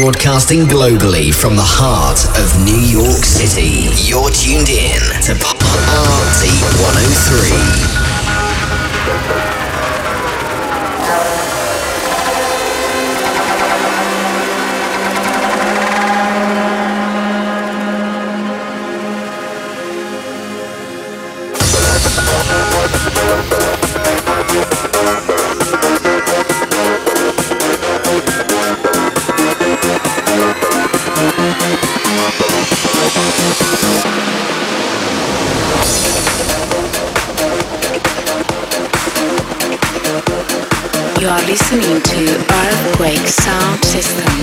broadcasting globally from the heart of New York City. You're tuned in to Party 103. Listening to Earthquake Sound System.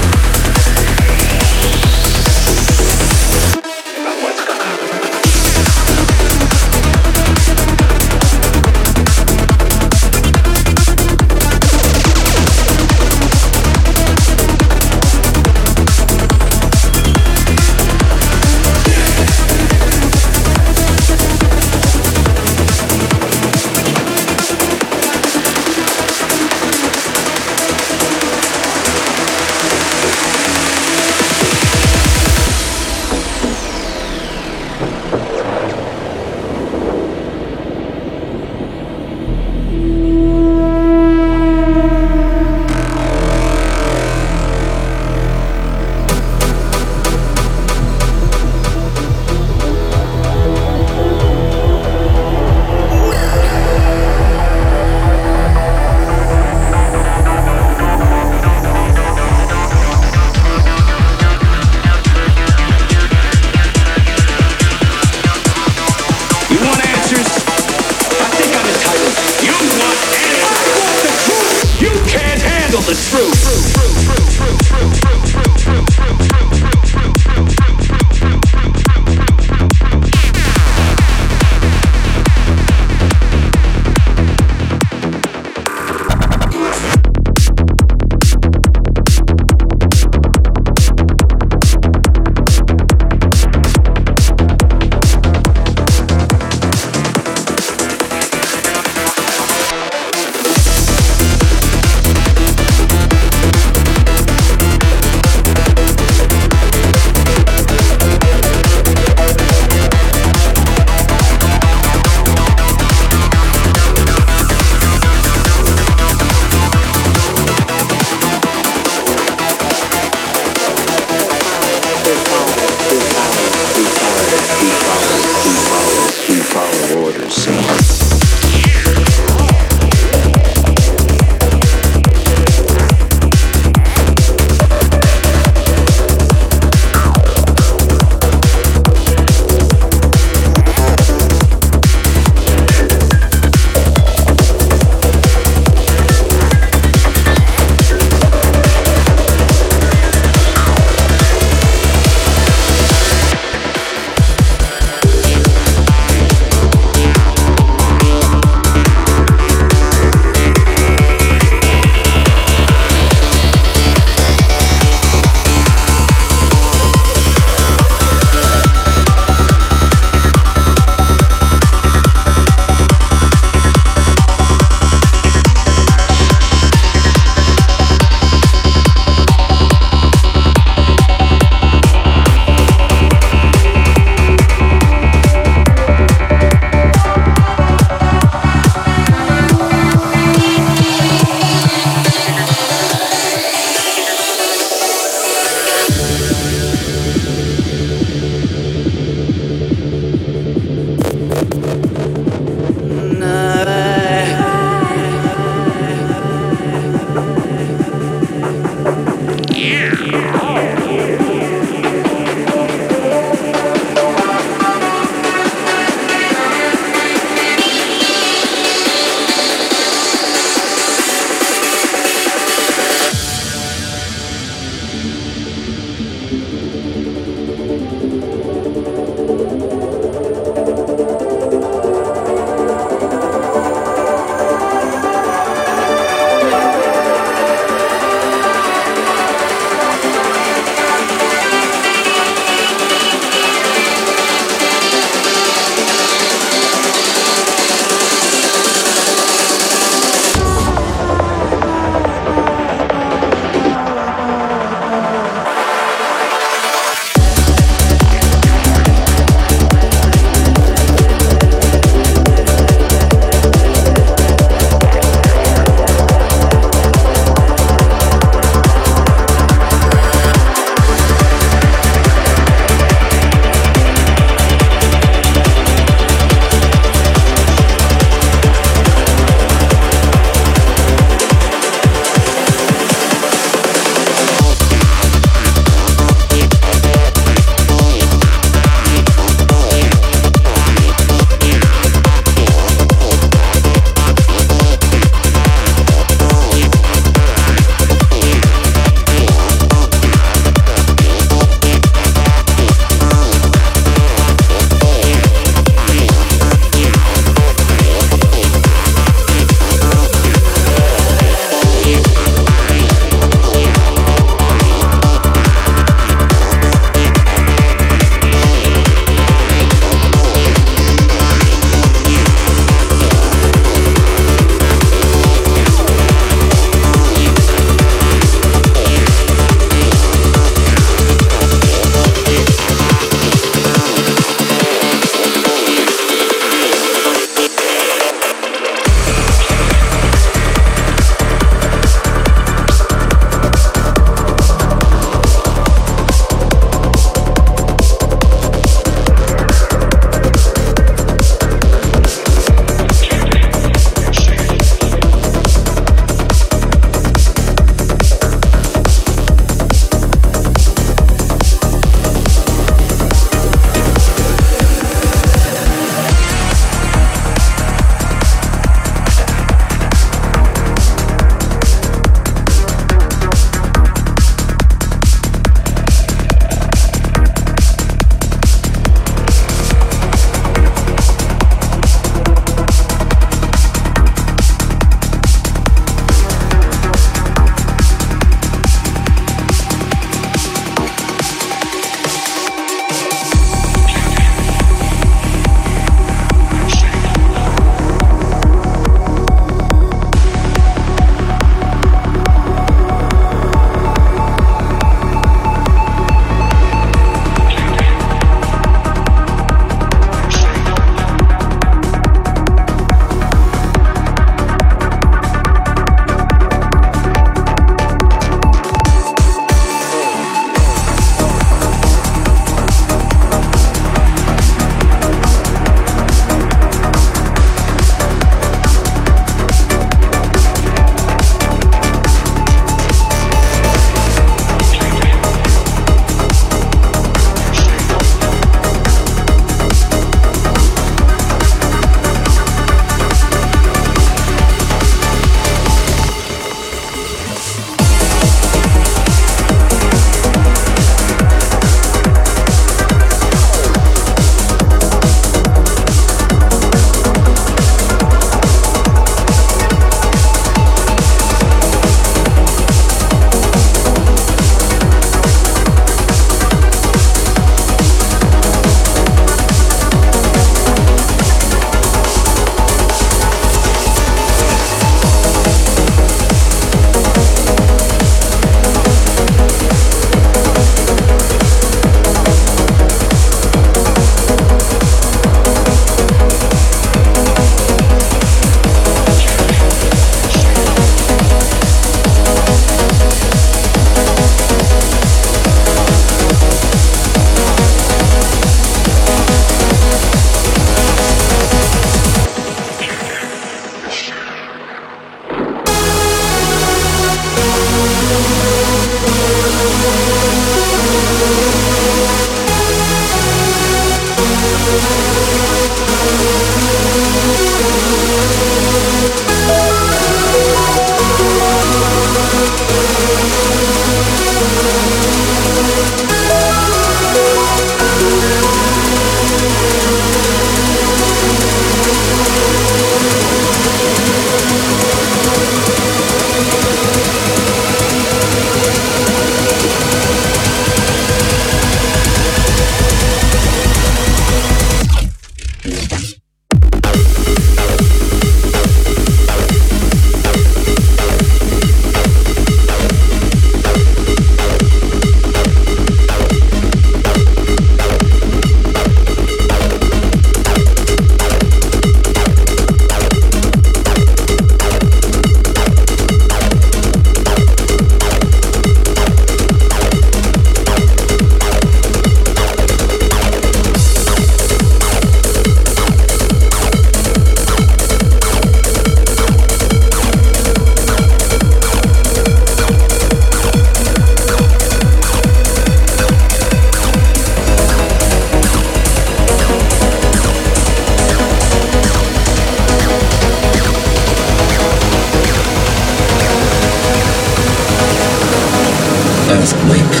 earthquake.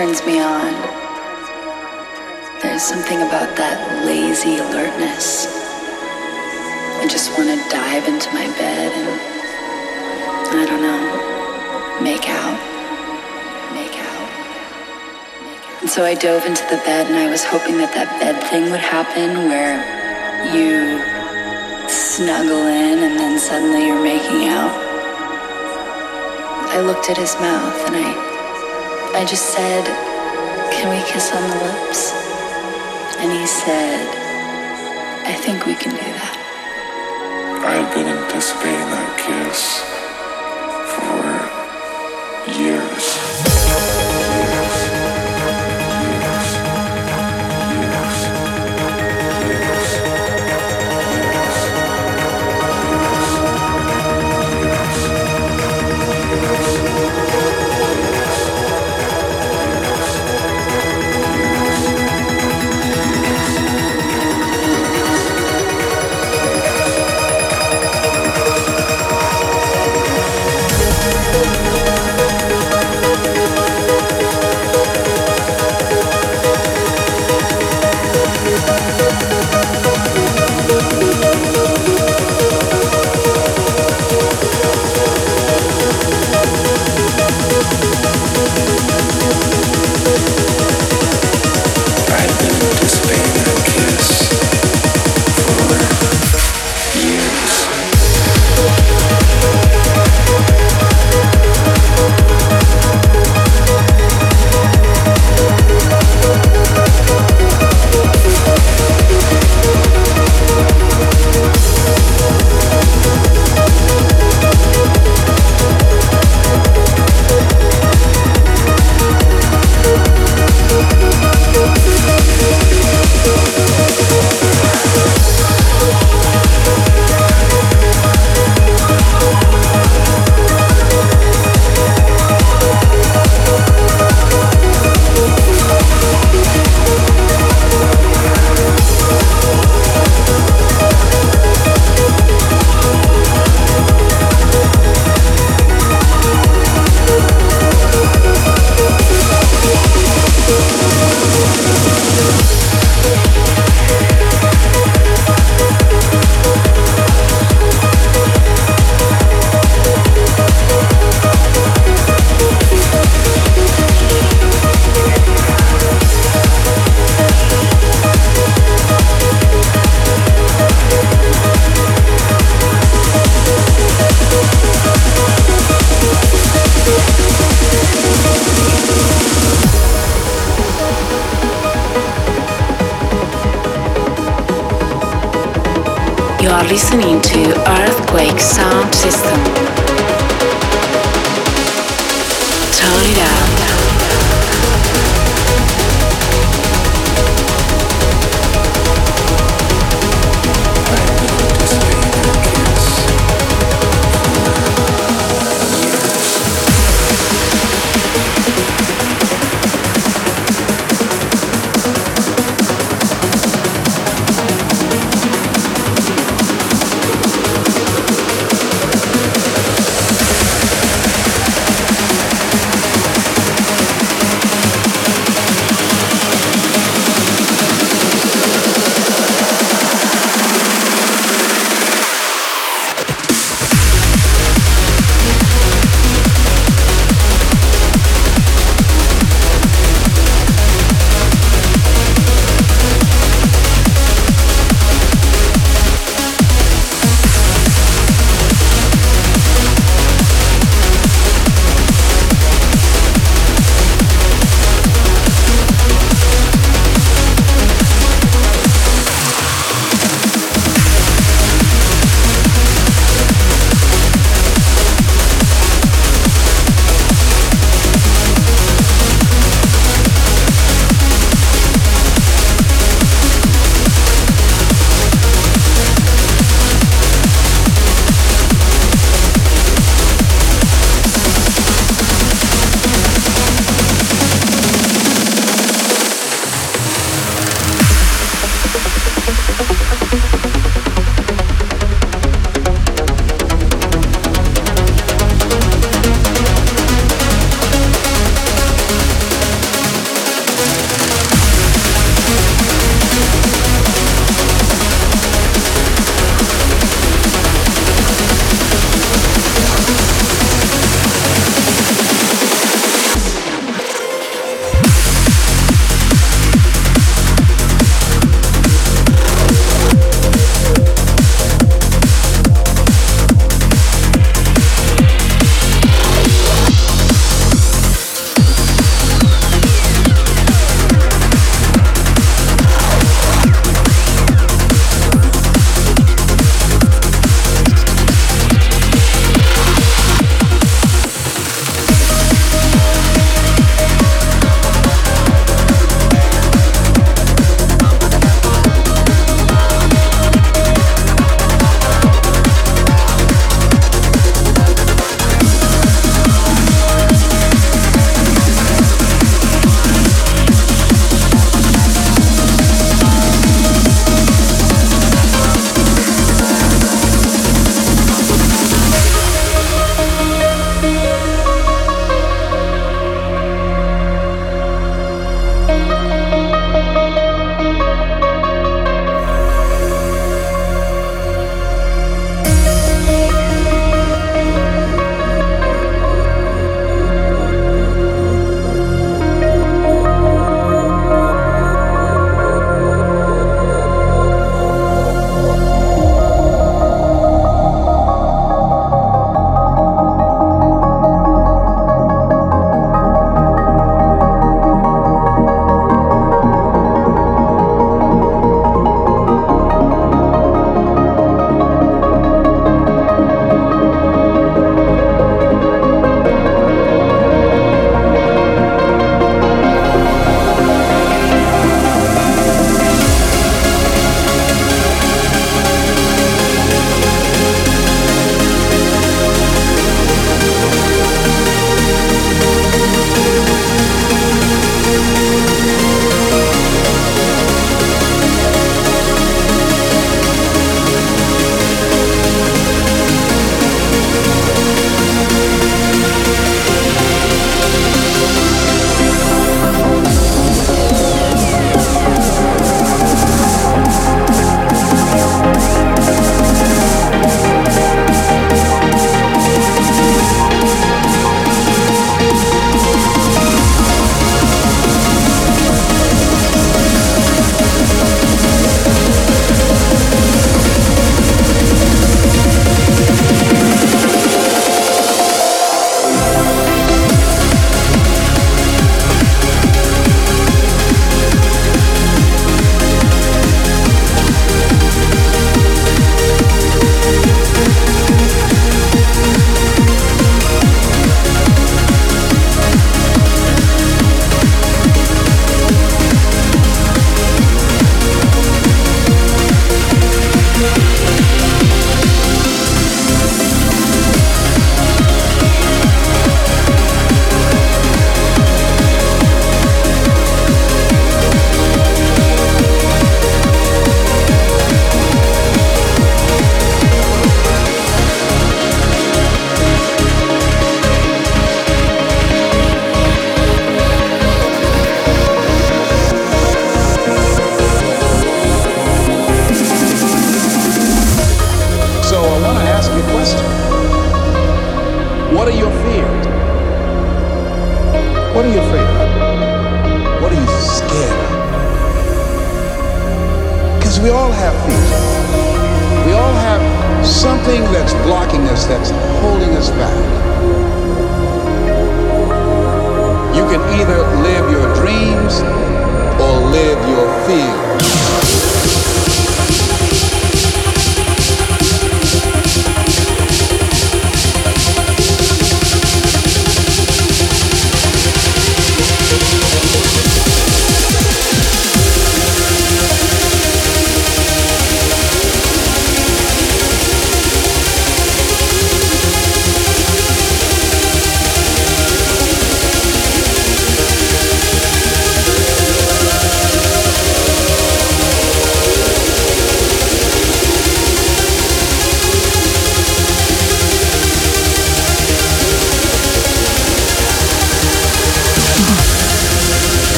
Turns me on. There's something about that lazy alertness. I just want to dive into my bed and I don't know, make out. Make out. Make out. And so I dove into the bed and I was hoping that that bed thing would happen where you snuggle in and then suddenly you're making out. I looked at his mouth and I I just said, "Can we kiss on the lips?" And he said, "I think we can do that." I had been anticipating that kiss for years.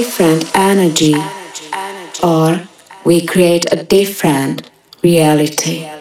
Different energy or we create a different reality.